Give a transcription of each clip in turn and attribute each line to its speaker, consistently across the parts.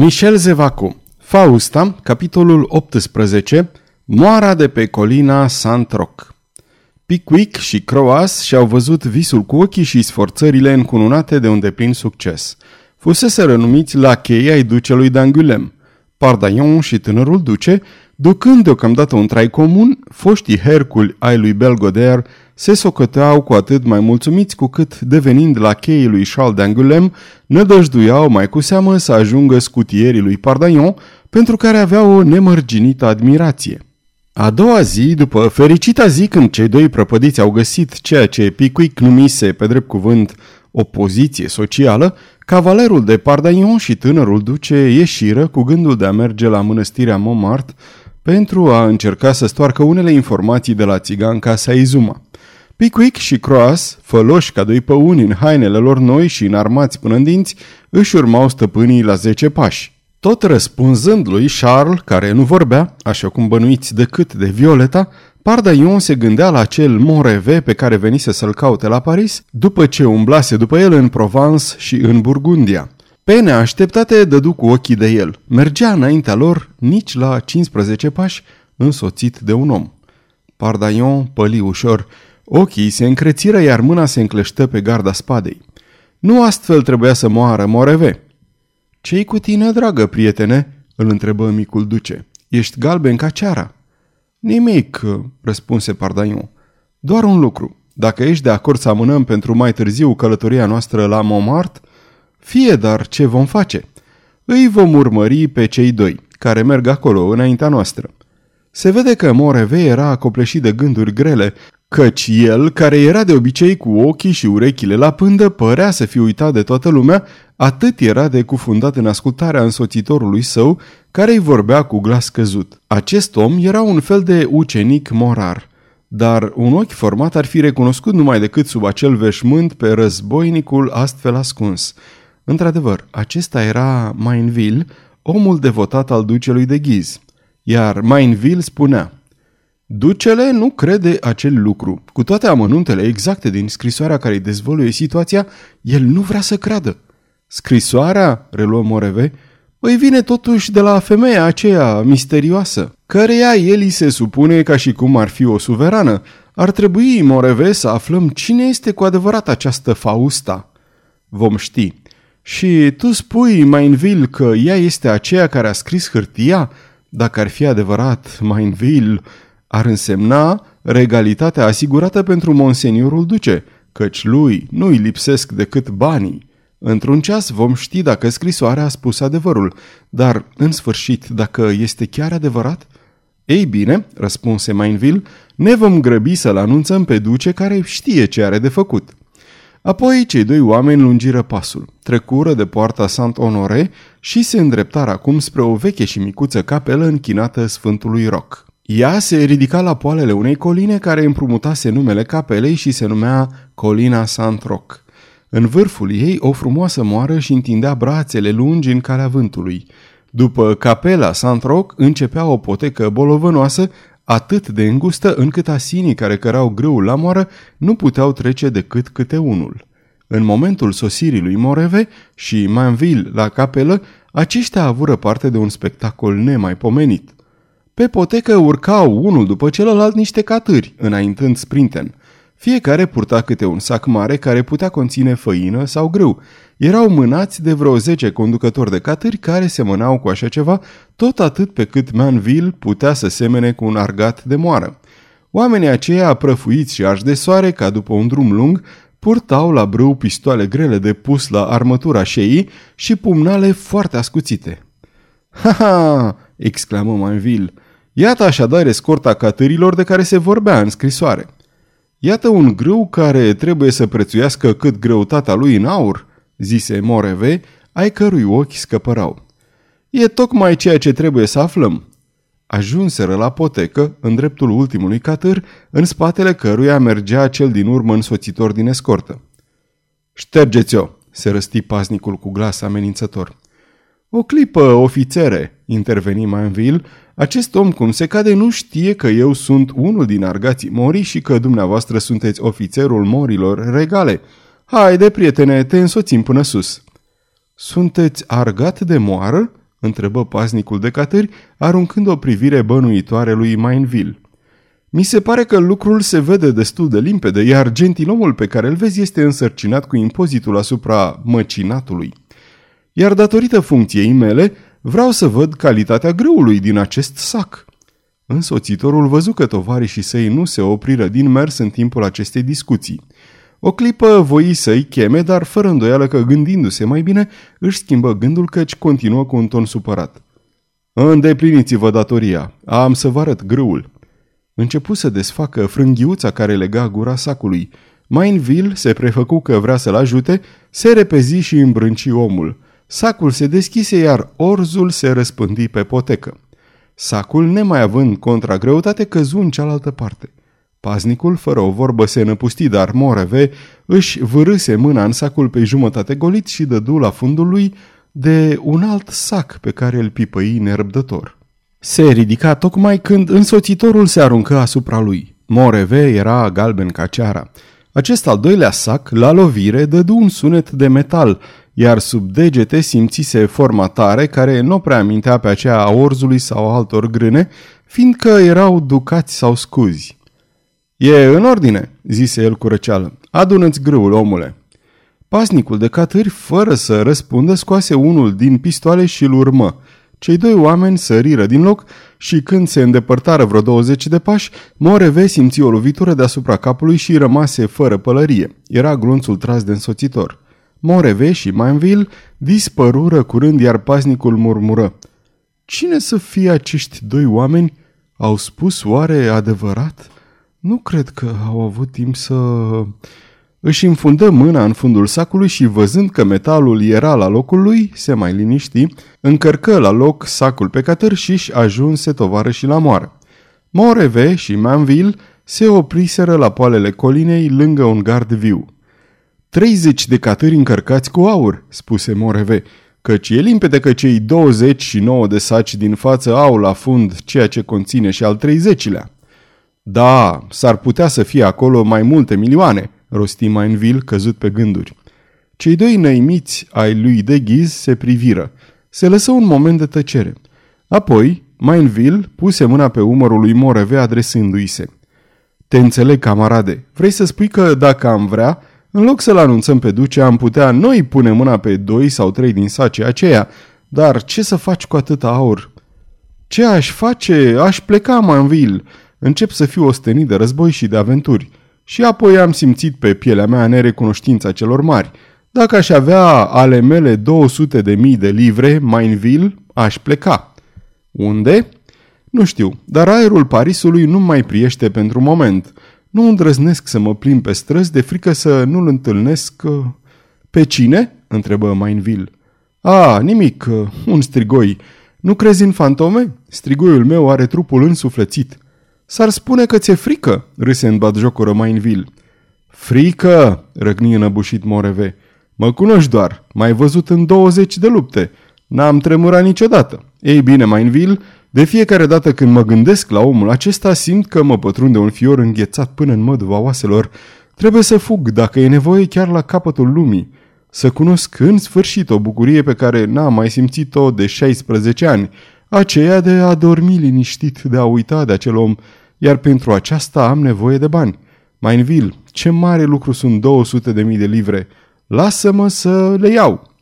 Speaker 1: Michel Zevaco Fausta, capitolul 18 Moara de pe colina Saint-Roch Pickwick și Croas și-au văzut visul cu ochii și sforțările încununate de un deplin succes. Fusese rănumiți la cheia ai ducelui d'Angulem. Pardaion și tânărul duce, ducând deocamdată un trai comun, foștii Herculi ai lui Belgoder se socoteau cu atât mai mulțumiți cu cât, devenind la cheii lui Charles d'Angulem, nădăjduiau mai cu seamă să ajungă scutierii lui Pardaion, pentru care aveau o nemărginită admirație. A doua zi, după fericita zi când cei doi prăpădiți au găsit ceea ce Pickwick numise pe drept cuvânt o poziție socială, cavalerul de Pardaion și tânărul duce ieșiră cu gândul de a merge la mănăstirea Montmartre pentru a încerca să stoarcă unele informații de la țiganca Saizuma. Pickwick și Croas, făloși ca doi păuni în hainele lor noi și înarmați până în dinți, își urmau stăpânii la zece pași. Tot răspunzând lui Charles, care nu vorbea, așa cum bănuiți decât de Violeta, Pardaion se gândea la acel Moreve pe care venise să-l caute la Paris, după ce umblase după el în Provence și în Burgundia. Pe neașteptate dădu cu ochii de el. Mergea înaintea lor nici la 15 pași, însoțit de un om. Pardaion păli ușor. Ochii se încrețiră, iar mâna se încleștă pe garda spadei. Nu astfel trebuia să moară Moreve. Ce-i cu tine, dragă prietene?" îl întrebă micul duce. Ești galben ca ceara." Nimic," răspunse Pardaion. Doar un lucru. Dacă ești de acord să amânăm pentru mai târziu călătoria noastră la Montmartre, fie, dar ce vom face? Îi vom urmări pe cei doi, care merg acolo înaintea noastră. Se vede că Moreve era acopleșit de gânduri grele, căci el, care era de obicei cu ochii și urechile la pândă, părea să fi uitat de toată lumea, atât era de cufundat în ascultarea însoțitorului său, care îi vorbea cu glas căzut. Acest om era un fel de ucenic morar, dar un ochi format ar fi recunoscut numai decât sub acel veșmânt pe războinicul astfel ascuns. Într-adevăr, acesta era Mainville, omul devotat al ducelui de ghiz. Iar Mainville spunea, Ducele nu crede acel lucru. Cu toate amănuntele exacte din scrisoarea care îi dezvăluie situația, el nu vrea să creadă. Scrisoarea, reluă Moreve, îi vine totuși de la femeia aceea misterioasă, căreia el îi se supune ca și cum ar fi o suverană. Ar trebui, Moreve, să aflăm cine este cu adevărat această Fausta. Vom ști. Și tu spui, Mainville, că ea este aceea care a scris hârtia? Dacă ar fi adevărat, Mainville, ar însemna regalitatea asigurată pentru monseniorul duce, căci lui nu îi lipsesc decât banii. Într-un ceas vom ști dacă scrisoarea a spus adevărul, dar, în sfârșit, dacă este chiar adevărat? Ei bine, răspunse Mainville, ne vom grăbi să-l anunțăm pe duce care știe ce are de făcut. Apoi cei doi oameni lungiră pasul, trecură de poarta Saint-Honoré și se îndreptară acum spre o veche și micuță capelă închinată Sfântului Roc. Ea se ridica la poalele unei coline care împrumutase numele capelei și se numea Colina Saint-Roch. În vârful ei o frumoasă moară și întindea brațele lungi în calea vântului. După capela Saint-Roch începea o potecă bolovănoasă atât de îngustă încât asinii care cărau grâul la moară nu puteau trece decât câte unul. În momentul sosirii lui Moreve și Manville la capelă, aceștia avură parte de un spectacol nemaipomenit. Pe potecă urcau unul după celălalt niște catâri, înaintând sprinten. Fiecare purta câte un sac mare care putea conține făină sau grâu. Erau mânați de vreo 10 conducători de catâri care semănau cu așa ceva, tot atât pe cât Manville putea să semene cu un argat de moară. Oamenii aceia, prăfuiți și arși de soare, ca după un drum lung, purtau la brâu pistoale grele de pus la armătura șeii și pumnale foarte ascuțite. Ha, ha! exclamă Manville. Iată așadar escorta catârilor de care se vorbea în scrisoare. Iată un grâu care trebuie să prețuiască cât greutatea lui în aur, zise Moreve, ai cărui ochi scăpărau. E tocmai ceea ce trebuie să aflăm. Ajunseră la potecă, în dreptul ultimului catâr, în spatele căruia mergea cel din urmă însoțitor din escortă. Ștergeți-o, se răsti paznicul cu glas amenințător. O clipă, ofițere, interveni Manville, acest om cum se cade nu știe că eu sunt unul din argații morii și că dumneavoastră sunteți ofițerul morilor regale. Haide, prietene, te însoțim până sus. Sunteți argat de moară? întrebă paznicul de catări, aruncând o privire bănuitoare lui Mainville. Mi se pare că lucrul se vede destul de limpede, iar gentilomul pe care îl vezi este însărcinat cu impozitul asupra măcinatului. Iar datorită funcției mele, vreau să văd calitatea grâului din acest sac. Însoțitorul văzu că tovarășii săi nu se opriră din mers în timpul acestei discuții. O clipă voi să-i cheme, dar fără îndoială că gândindu-se mai bine, își schimbă gândul căci continuă cu un ton supărat. Îndepliniți-vă datoria, am să vă arăt grâul. Începu să desfacă frânghiuța care lega gura sacului. Mainville se prefăcu că vrea să-l ajute, se repezi și îmbrânci omul. Sacul se deschise, iar orzul se răspândi pe potecă. Sacul, nemai având contragreutate, căzu în cealaltă parte. Paznicul, fără o vorbă, se năpusti, dar Moreve își vârâse mâna în sacul pe jumătate golit și dădu la fundul lui de un alt sac pe care îl pipăi nerăbdător. Se ridica tocmai când însoțitorul se aruncă asupra lui. Moreve era galben ca ceara. Acest al doilea sac, la lovire, dădu un sunet de metal, iar sub degete simțise forma tare care nu prea amintea pe aceea a orzului sau altor grâne, fiindcă erau ducați sau scuzi. E în ordine, zise el cu răceală. Adună-ți grâul, omule. Pasnicul de catâri, fără să răspundă, scoase unul din pistoale și îl urmă. Cei doi oameni săriră din loc și când se îndepărtară vreo 20 de pași, Moreve simți o lovitură deasupra capului și rămase fără pălărie. Era glonțul tras de însoțitor. Moreve și Manville dispărură curând, iar pasnicul murmură. Cine să fie acești doi oameni? Au spus oare adevărat? Nu cred că au avut timp să... Își infundă mâna în fundul sacului și văzând că metalul era la locul lui, se mai liniști, încărcă la loc sacul pe catăr și își ajunse tovară și la moară. Moreve și Manville se opriseră la poalele colinei lângă un gard viu. 30 de catări încărcați cu aur, spuse Moreve, căci e limpede că cei 29 de saci din față au la fund ceea ce conține și al 30-lea. Da, s-ar putea să fie acolo mai multe milioane, rosti Mainville căzut pe gânduri. Cei doi năimiți ai lui de ghiz se priviră. Se lăsă un moment de tăcere. Apoi, Mainville puse mâna pe umărul lui Moreve adresându-i se. Te înțeleg, camarade. Vrei să spui că, dacă am vrea, în loc să-l anunțăm pe duce, am putea noi pune mâna pe doi sau trei din sace aceea, dar ce să faci cu atâta aur? Ce aș face? Aș pleca, Manville. Încep să fiu ostenit de război și de aventuri. Și apoi am simțit pe pielea mea nerecunoștința celor mari. Dacă aș avea ale mele 200 de mii de livre, Mainville, aș pleca. Unde? Nu știu, dar aerul Parisului nu mai priește pentru moment. Nu îndrăznesc să mă plimb pe străzi de frică să nu-l întâlnesc... Uh, pe cine? întrebă Mainville. A, nimic, uh, un strigoi. Nu crezi în fantome? Strigoiul meu are trupul însuflețit. S-ar spune că ți-e frică, râse în batjocură Mainville. Frică, răgni înăbușit Moreve. Mă cunoști doar, m-ai văzut în 20 de lupte. N-am tremurat niciodată. Ei bine, Mainville, de fiecare dată când mă gândesc la omul acesta, simt că mă pătrunde un fior înghețat până în măduva oaselor. Trebuie să fug, dacă e nevoie, chiar la capătul lumii. Să cunosc în sfârșit o bucurie pe care n-am mai simțit-o de 16 ani, aceea de a dormi liniștit, de a uita de acel om, iar pentru aceasta am nevoie de bani. Mainville, ce mare lucru sunt 200 de mii de livre. Lasă-mă să le iau.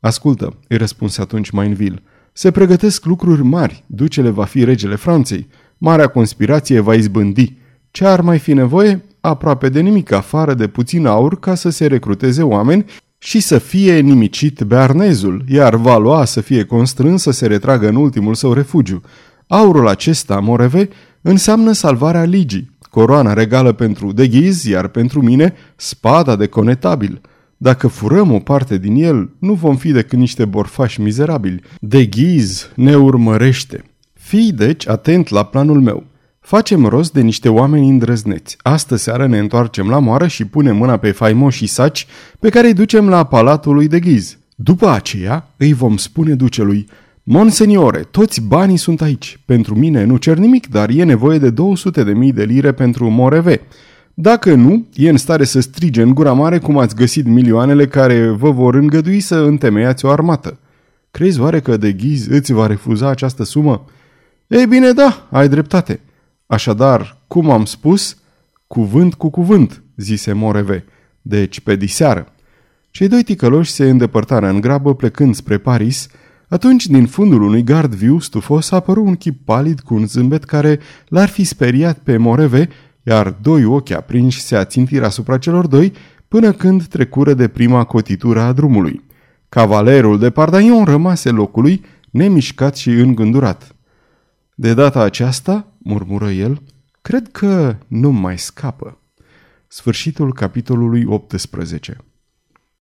Speaker 1: Ascultă, îi răspunse atunci Mainville. Se pregătesc lucruri mari. Ducele va fi regele Franței. Marea conspirație va izbândi. Ce ar mai fi nevoie? Aproape de nimic, afară de puțin aur ca să se recruteze oameni și să fie nimicit bearnezul, iar Valois să fie constrâns să se retragă în ultimul său refugiu. Aurul acesta, Moreve, înseamnă salvarea ligii, coroana regală pentru deghiz, iar pentru mine spada de conetabil. Dacă furăm o parte din el, nu vom fi decât niște borfași mizerabili. Deghiz ne urmărește. Fii deci atent la planul meu. Facem rost de niște oameni îndrăzneți. Astă seară ne întoarcem la moară și punem mâna pe faimoși saci pe care îi ducem la palatul lui de ghiz. După aceea îi vom spune ducelui, Monseniore, toți banii sunt aici. Pentru mine nu cer nimic, dar e nevoie de 200 de mii de lire pentru Moreve. Dacă nu, e în stare să strige în gura mare cum ați găsit milioanele care vă vor îngădui să întemeiați o armată. Crezi oare că de ghiz îți va refuza această sumă? Ei bine, da, ai dreptate. Așadar, cum am spus, cuvânt cu cuvânt, zise Moreve. Deci, pe diseară. Cei doi ticăloși se îndepărtară în grabă plecând spre Paris, atunci, din fundul unui gard viu stufos, apăru un chip palid cu un zâmbet care l-ar fi speriat pe Moreve, iar doi ochi aprinși se ațintiră asupra celor doi până când trecură de prima cotitură a drumului. Cavalerul de Pardaion rămase locului, nemișcat și îngândurat. De data aceasta, murmură el, cred că nu mai scapă. Sfârșitul capitolului 18